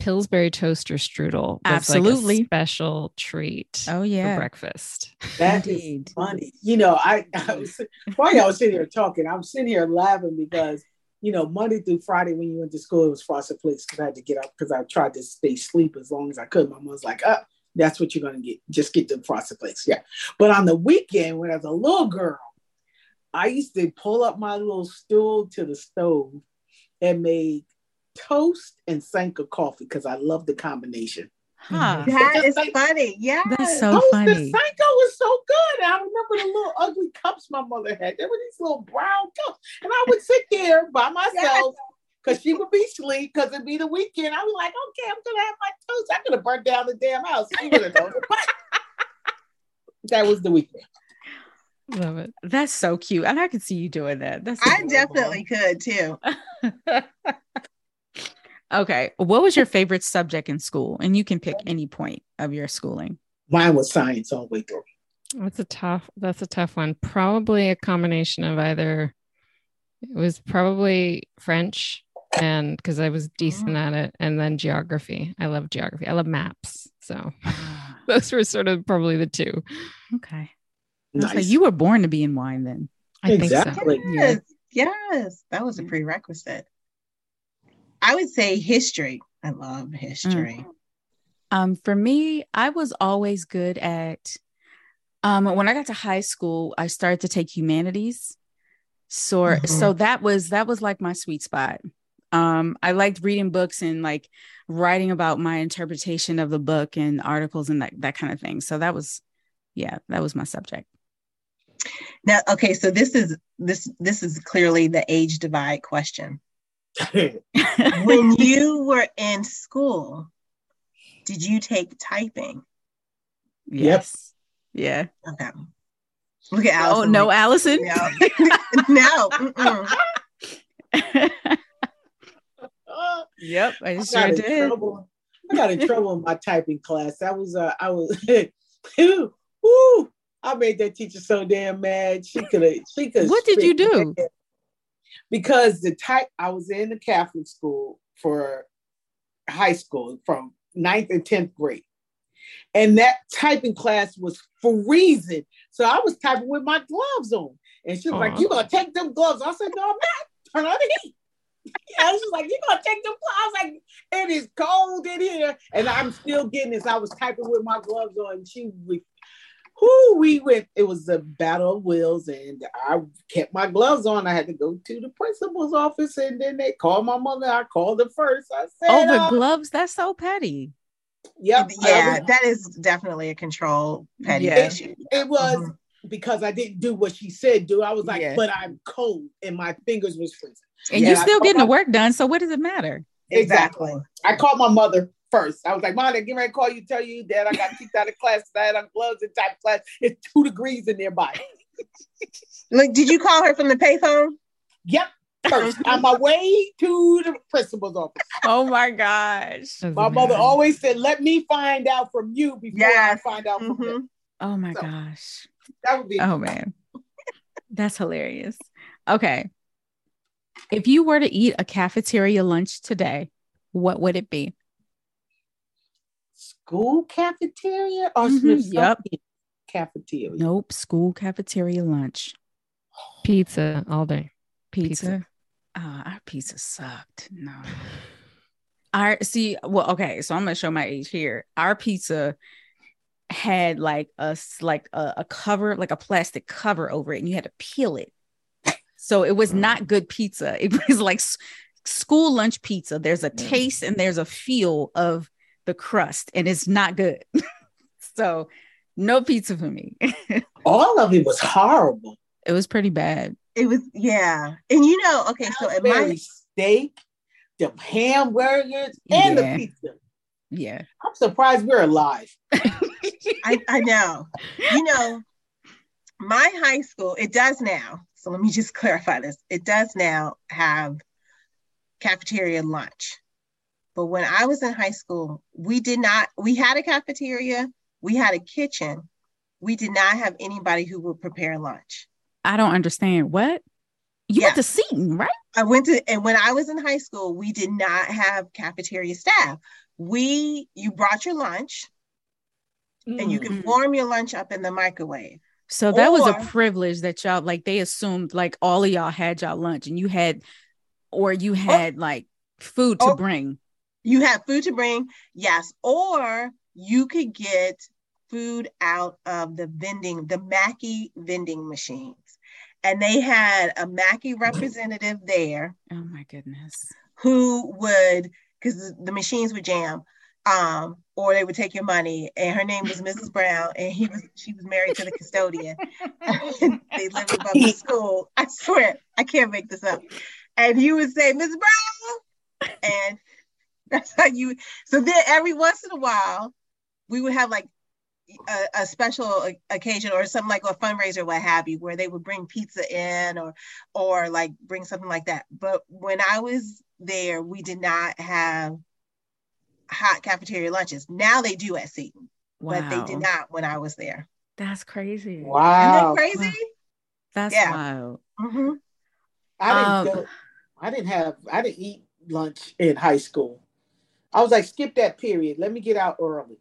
Pillsbury toaster strudel absolutely like special treat. Oh yeah, for breakfast. That is funny. You know, I, I was while y'all was sitting here talking, I'm sitting here laughing because you know Monday through Friday when you went to school it was frosted flakes because I had to get up because I tried to stay sleep as long as I could. My mom was like, "Up, oh, that's what you're gonna get. Just get the frosted flakes." Yeah, but on the weekend when I was a little girl, I used to pull up my little stool to the stove and make toast and Sanka coffee because I love the combination. Huh. That is like, funny. Yeah. That's so toast funny. The Sanka was so good. I remember the little ugly cups my mother had. There were these little brown cups. And I would sit there by myself because she would be asleep because it'd be the weekend. I was like, okay, I'm gonna have my toast. I could have burnt down the damn house. that was the weekend. Love it. That's so cute. And I could see you doing that. That's I definitely could too. Okay. What was your favorite subject in school? And you can pick any point of your schooling. Mine was science all the way through. That's a tough that's a tough one. Probably a combination of either it was probably French and because I was decent at it, and then geography. I love geography. I love maps. So ah. those were sort of probably the two. Okay. Nice. Like you were born to be in wine then. I exactly. think so. Yes. Yeah. Yes. That was a prerequisite. I would say history. I love history. Mm. Um, for me, I was always good at um when I got to high school, I started to take humanities. So mm-hmm. so that was that was like my sweet spot. Um, I liked reading books and like writing about my interpretation of the book and articles and that that kind of thing. So that was yeah, that was my subject. Now, okay, so this is this this is clearly the age divide question. when you were in school, did you take typing? Yes. Yep. Yeah. Okay. Look at Allison. Oh no, Allison. No. no. yep, I, I sure did. Trouble. I got in trouble in my typing class. I was uh, I was woo, I made that teacher so damn mad. She could have she could What did you do? because the type I was in the Catholic school for high school from ninth and 10th grade. And that typing class was freezing. So I was typing with my gloves on. And she was like, You gonna take them gloves? I said, No, I'm not. Turn on the heat. I was like, You gonna take them gloves? I was like, It is cold in here. And I'm still getting this. I was typing with my gloves on. She who we went, it was a battle of wills, and I kept my gloves on. I had to go to the principal's office, and then they called my mother. I called her first. I said, "Oh, the uh, gloves? That's so petty." Yep. Yeah, was, that is definitely a control petty yeah, issue. It was mm-hmm. because I didn't do what she said do. I was like, yeah. but I'm cold, and my fingers was freezing. And yeah, you're still getting my, the work done. So what does it matter? Exactly. I called my mother first. I was like, Mom, they're getting ready to call you, tell you that I got kicked out of class I had on gloves and type class. It's two degrees in their body. like, did you call her from the payphone? Yep. First, on my way to the principal's office. Oh my gosh. My mother always said, Let me find out from you before yes. I find out mm-hmm. from him. Oh my so, gosh. That would be oh man. That's hilarious. Okay. If you were to eat a cafeteria lunch today, what would it be? School cafeteria or mm-hmm. yep. cafeteria? Nope, school cafeteria lunch. Pizza all day. Pizza. pizza. Uh, our pizza sucked. No. Our see, well, okay, so I'm gonna show my age here. Our pizza had like a like a, a cover, like a plastic cover over it, and you had to peel it. So it was not good pizza. It was like school lunch pizza. There's a taste and there's a feel of the crust and it's not good. so no pizza for me. All of it was horrible. It was pretty bad. It was yeah. And you know, okay, so at my steak, the hamburgers, and yeah. the pizza. Yeah. I I'm surprised we're alive. I, I know. You know, my high school, it does now. So let me just clarify this. It does now have cafeteria lunch. But when I was in high school, we did not, we had a cafeteria, we had a kitchen. We did not have anybody who would prepare lunch. I don't understand. What? You yeah. went to Seton, right? I went to, and when I was in high school, we did not have cafeteria staff. We, you brought your lunch mm. and you could mm. warm your lunch up in the microwave. So that or, was a privilege that y'all like they assumed like all of y'all had y'all lunch and you had or you had or, like food to bring. You had food to bring, yes. Or you could get food out of the vending, the Mackey vending machines. And they had a Mackey representative there. Oh my goodness. Who would, because the machines would jam, um, or they would take your money. And her name was Mrs. Brown, and he was she was married to the custodian. they lived above the school. I swear, I can't make this up. And he would say, Mrs. Brown, and that's how you. So then every once in a while, we would have like a, a, special occasion or something like a fundraiser, what have you, where they would bring pizza in or or like bring something like that. But when I was there, we did not have hot cafeteria lunches. Now they do at Seton, wow. but they did not when I was there. That's crazy. Wow. crazy? That's yeah. wild. Mm-hmm. I didn't um, go, I didn't have I didn't eat lunch in high school. I was like, skip that period. Let me get out early.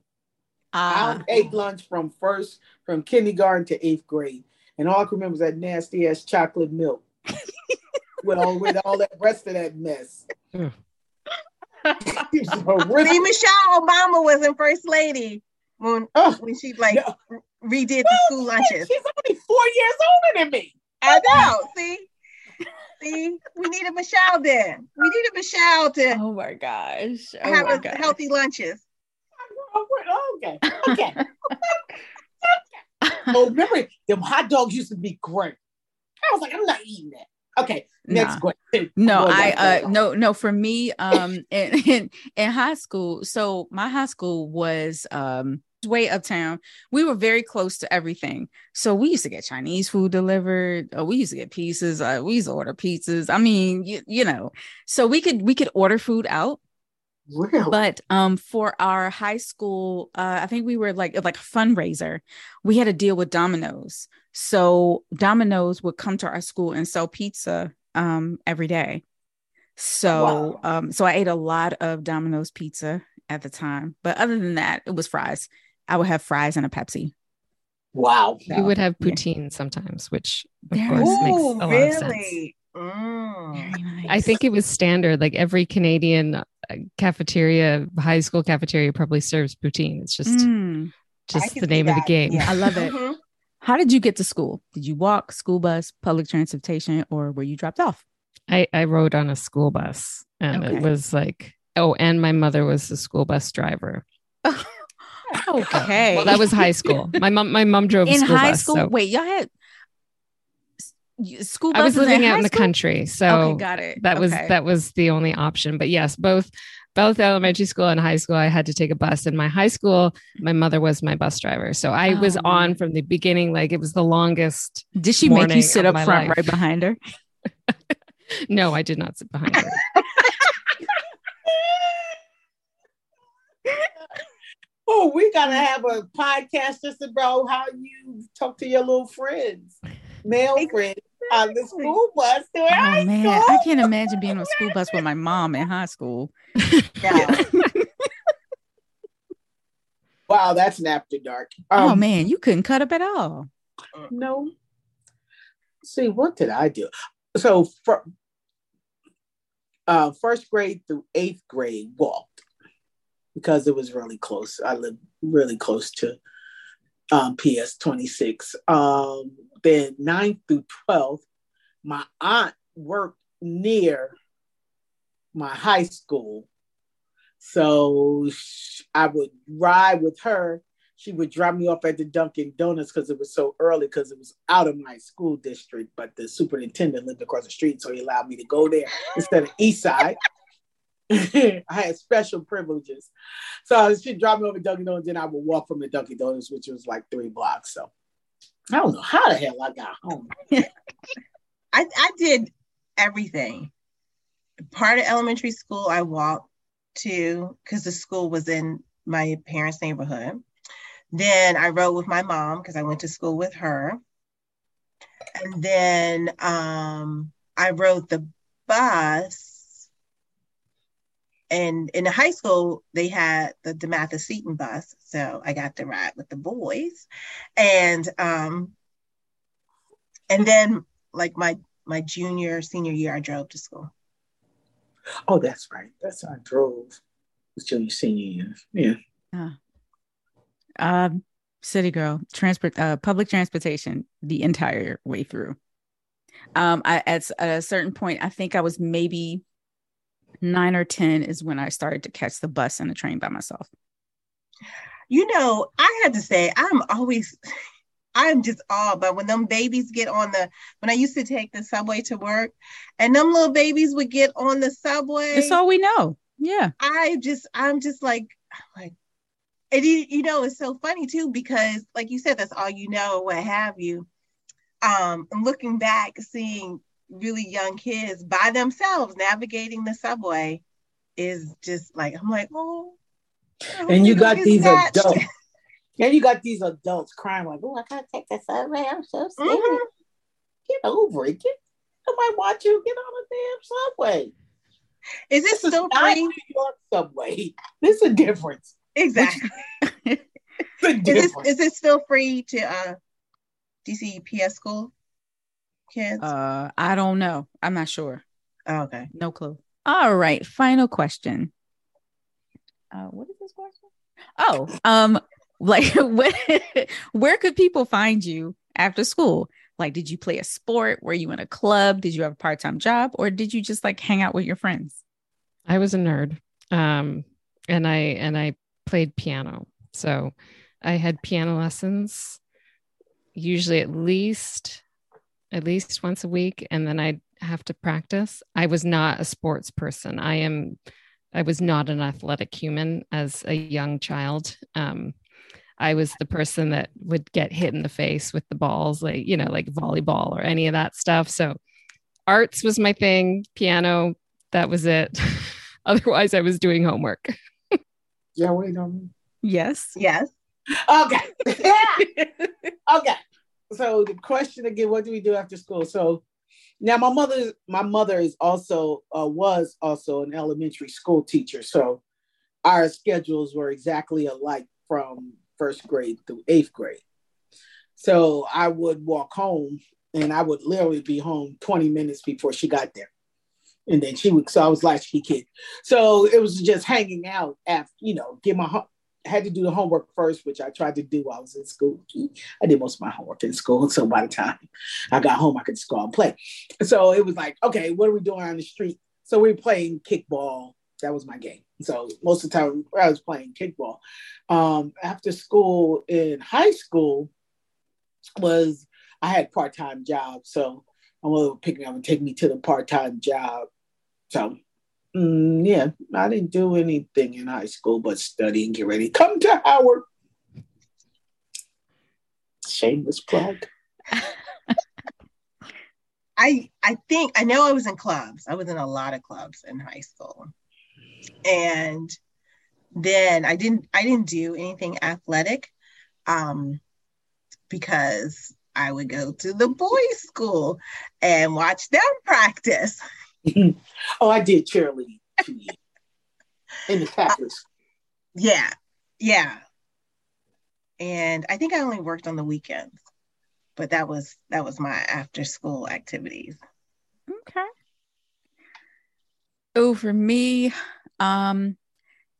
Uh, I ate lunch from first from kindergarten to eighth grade. And all I can remember was that nasty ass chocolate milk with all with all that rest of that mess. See, Michelle Obama was in first lady when oh, when she like no. redid the school lunches. She's only four years older than me. I know. See, see, we need a Michelle then. We need a Michelle to. Oh my gosh! Oh have my gosh. healthy lunches. Okay, okay. oh, remember them hot dogs used to be great. I was like, I'm not eating that. Okay, next nah. question. No, I uh no no for me um in, in in high school. So my high school was um way uptown. We were very close to everything. So we used to get Chinese food delivered. Uh, we used to get pizzas. Uh, we used to order pizzas. I mean, you, you know, so we could we could order food out. Really? But um for our high school, uh, I think we were like like a fundraiser. We had to deal with Domino's. So Domino's would come to our school and sell pizza um every day. So wow. um so I ate a lot of Domino's pizza at the time. But other than that, it was fries. I would have fries and a Pepsi. Wow. So, we would have poutine yeah. sometimes, which of there course Ooh, makes a lot of sense. Mm. Nice. I think it was standard. Like every Canadian uh, cafeteria, high school cafeteria, probably serves poutine. It's just mm. just the name of the game. Yeah. I love it. Mm-hmm. How did you get to school? Did you walk, school bus, public transportation, or were you dropped off? I, I rode on a school bus, and okay. it was like, oh, and my mother was the school bus driver. okay, well, that was high school. My mom, my mom drove in high bus, school. So. Wait, y'all had school I was living out in the school? country, so okay, got it. That okay. was that was the only option. But yes, both both elementary school and high school, I had to take a bus. In my high school, my mother was my bus driver, so I oh, was on from the beginning. Like it was the longest. Did she make you sit up front, life. right behind her? no, I did not sit behind her. Oh, we gotta have a podcast just about how you talk to your little friends, male friends on the school bus to oh, man, school. I can't imagine being on a school bus with my mom in high school. Yeah. wow, that's an after dark. Oh, um, oh man, you couldn't cut up at all. No. See, what did I do? So for uh, first grade through eighth grade, walked because it was really close. I lived really close to um, PS 26. Um, then ninth through 12th, my aunt worked near my high school. So I would ride with her. She would drop me off at the Dunkin' Donuts because it was so early because it was out of my school district. But the superintendent lived across the street, so he allowed me to go there instead of East Side. I had special privileges. So she dropped me over Dunkin' Donuts, then I would walk from the Dunkin' Donuts, which was like three blocks. So I don't know how the hell I got home. I, I did everything. Part of elementary school, I walked to because the school was in my parents' neighborhood. Then I rode with my mom because I went to school with her. And then um, I rode the bus. And in the high school, they had the DeMatha Seton bus. So I got to ride with the boys. And um, and then like my my junior, senior year, I drove to school. Oh, that's right. That's how I drove. Was junior, senior year. Yeah. Uh, um, city girl, transport, uh, public transportation the entire way through. Um, I, at a certain point, I think I was maybe nine or 10 is when I started to catch the bus and the train by myself. You know, I had to say, I'm always, I'm just all but when them babies get on the, when I used to take the subway to work and them little babies would get on the subway. That's all we know. Yeah. I just, I'm just like, I'm like, and you, you know, it's so funny too, because like you said, that's all you know, what have you um, and looking back, seeing really young kids by themselves navigating the subway is just like I'm like, oh. And you got these snatched. adults. And you got these adults crying like, "Oh, I gotta take the subway. I'm so scared. Mm-hmm. Get over it. Get somebody watch you get on a damn subway." Is this still free? New York subway. There's a difference. Exactly. is, it, is it still free to uh DCPS school kids? Uh, I don't know. I'm not sure. Oh, okay. No clue. All right. Final question. Uh, what is this question? Oh, um, like where, where could people find you after school? Like, did you play a sport? Were you in a club? Did you have a part time job, or did you just like hang out with your friends? I was a nerd, um, and I and I played piano. So I had piano lessons usually at least at least once a week and then I'd have to practice. I was not a sports person. I am I was not an athletic human as a young child. Um, I was the person that would get hit in the face with the balls, like, you know, like volleyball or any of that stuff. So arts was my thing, piano, that was it. Otherwise, I was doing homework. yeah, wait on Yes. Yes. Okay. okay. So the question again, what do we do after school? So now my mother, my mother is also uh, was also an elementary school teacher. So our schedules were exactly alike from first grade through eighth grade. So I would walk home and I would literally be home 20 minutes before she got there. And then she would, so I was latchkey kid. So it was just hanging out after, you know, get my had to do the homework first, which I tried to do while I was in school. I did most of my homework in school. So by the time I got home, I could just go and play. So it was like, okay, what are we doing on the street? So we were playing kickball. That was my game. So most of the time I was playing kickball. Um, after school in high school was I had part-time jobs. So my mother would pick me up and take me to the part-time job. So Mm, yeah, I didn't do anything in high school but study and get ready. Come to Howard. Shameless plug. I I think I know I was in clubs. I was in a lot of clubs in high school. And then I didn't I didn't do anything athletic um because I would go to the boys' school and watch them practice. oh, I did cheerleading in the Packers. Yeah, yeah. And I think I only worked on the weekends, but that was that was my after school activities. Okay. Oh, for me, um,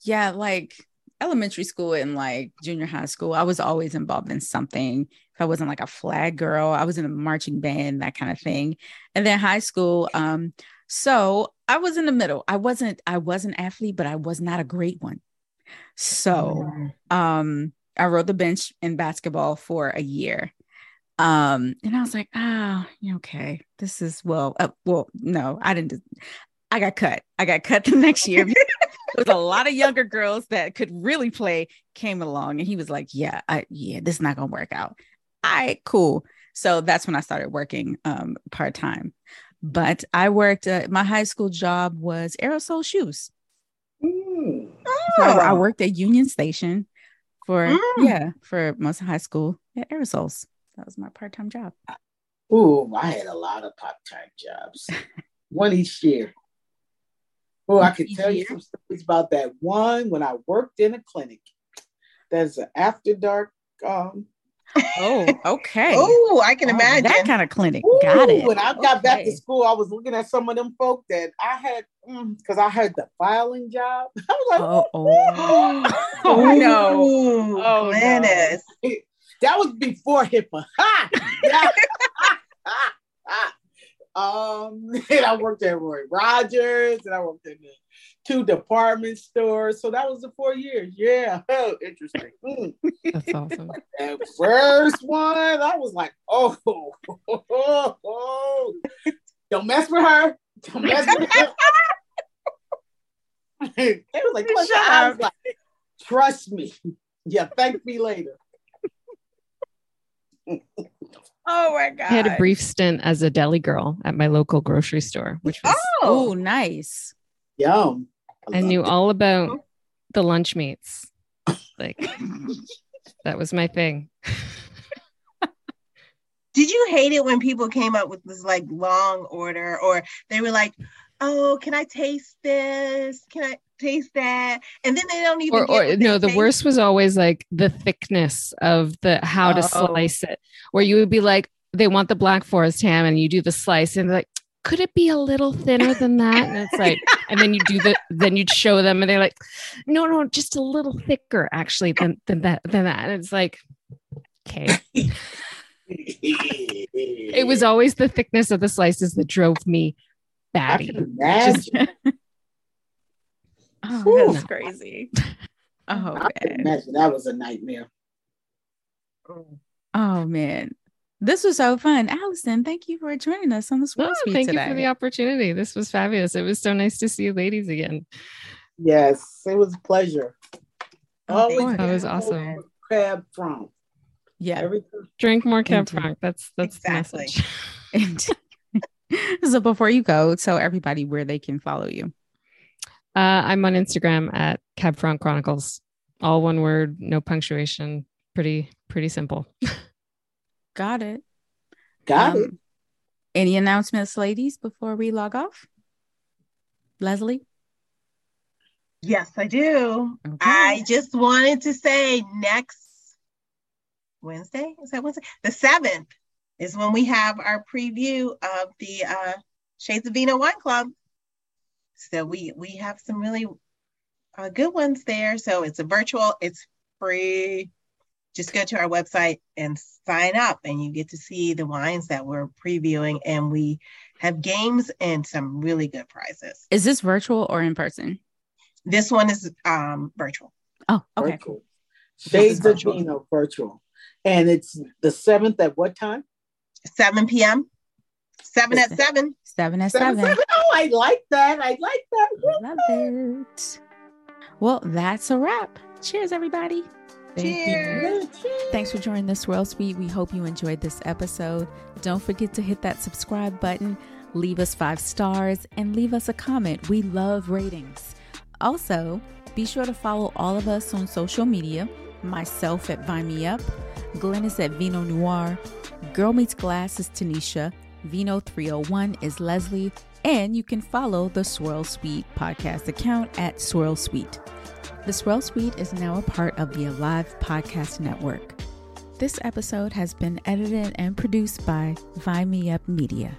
yeah, like elementary school and like junior high school, I was always involved in something. If I wasn't like a flag girl, I was in a marching band, that kind of thing. And then high school, um, so I was in the middle. I wasn't I was an athlete, but I was not a great one. So mm. um I rode the bench in basketball for a year. Um, and I was like, ah, oh, okay, this is well, uh, well, no, I didn't. I got cut. I got cut the next year. there was a lot of younger girls that could really play came along, and he was like, "Yeah, I, yeah, this is not gonna work out." All right, cool. So that's when I started working um, part time. But I worked. Uh, my high school job was aerosol shoes. Mm. Oh. So I, I, oh. worked at Union Station for mm. yeah for most of high school at Aerosoles. That was my part time job. Ooh, I had a lot of part time jobs. One each year. Oh, I could tell you some stories about that one when I worked in a clinic. There's an after dark um, Oh, okay. oh, I can oh, imagine that kind of clinic. Ooh, Got it. When I got okay. back to school, I was looking at some of them folk that I had because mm, I had the filing job. I was like, oh, oh, oh no, oh, Glynis. No. That was before HIPAA. Ha! Yeah. Um, and I worked at Roy Rogers, and I worked in the two department stores. So that was the four years. Yeah. Oh, interesting. Mm. That's awesome. That first one, I was like, oh, oh, oh, oh. don't mess with her. Don't mess with her. it was like, I was like, trust me. Yeah, thank me later. Oh my god! I had a brief stint as a deli girl at my local grocery store, which was oh, nice. Yum. I, I knew it. all about the lunch meats. Like that was my thing. Did you hate it when people came up with this like long order or they were like, "Oh, can I taste this? Can I taste that?" And then they don't even Or, or no, the taste. worst was always like the thickness of the how to oh. slice it. Where you would be like, they want the black forest ham and you do the slice and they're like could it be a little thinner than that? And it's like, and then you do the, then you'd show them and they're like, no, no, just a little thicker actually than, than that, than that. And it's like, okay. it was always the thickness of the slices that drove me batty. Just, oh, that's crazy. Oh, man. imagine that was a nightmare. Oh, oh man. This was so fun. Allison, thank you for joining us on the Swirl oh, Thank today. you for the opportunity. This was fabulous. It was so nice to see you ladies again. Yes, it was a pleasure. Oh, Always that was awesome. Cab Franc. Yeah. Drink more Cab Franc. That's that's exactly. the message. so before you go, tell everybody where they can follow you. Uh, I'm on Instagram at Cab Franc Chronicles. All one word, no punctuation. Pretty, pretty simple. Got it. Got um, it. Any announcements, ladies, before we log off? Leslie? Yes, I do. Okay. I just wanted to say next Wednesday, is that Wednesday? The 7th is when we have our preview of the uh, Shades of Vino Wine Club. So we we have some really uh, good ones there. So it's a virtual, it's free. Just go to our website and sign up and you get to see the wines that we're previewing. And we have games and some really good prizes. Is this virtual or in person? This one is um virtual. Oh okay. Virtual. Shades of Vino virtual. and it's the 7th at what time? 7 p.m 7 at 7 7 at 7, 7. oh i like that i like that love it well that's a wrap cheers everybody Thank Cheers. Thanks for joining the Swirl Suite. We hope you enjoyed this episode. Don't forget to hit that subscribe button, leave us five stars, and leave us a comment. We love ratings. Also, be sure to follow all of us on social media myself at Vine Me Up, Glynis at Vino Noire, Girl Meets Glass is Tanisha, Vino 301 is Leslie, and you can follow the Swirl Suite podcast account at Swirl Suite. The Swirl Suite is now a part of the Alive Podcast Network. This episode has been edited and produced by Vine Me Up Media.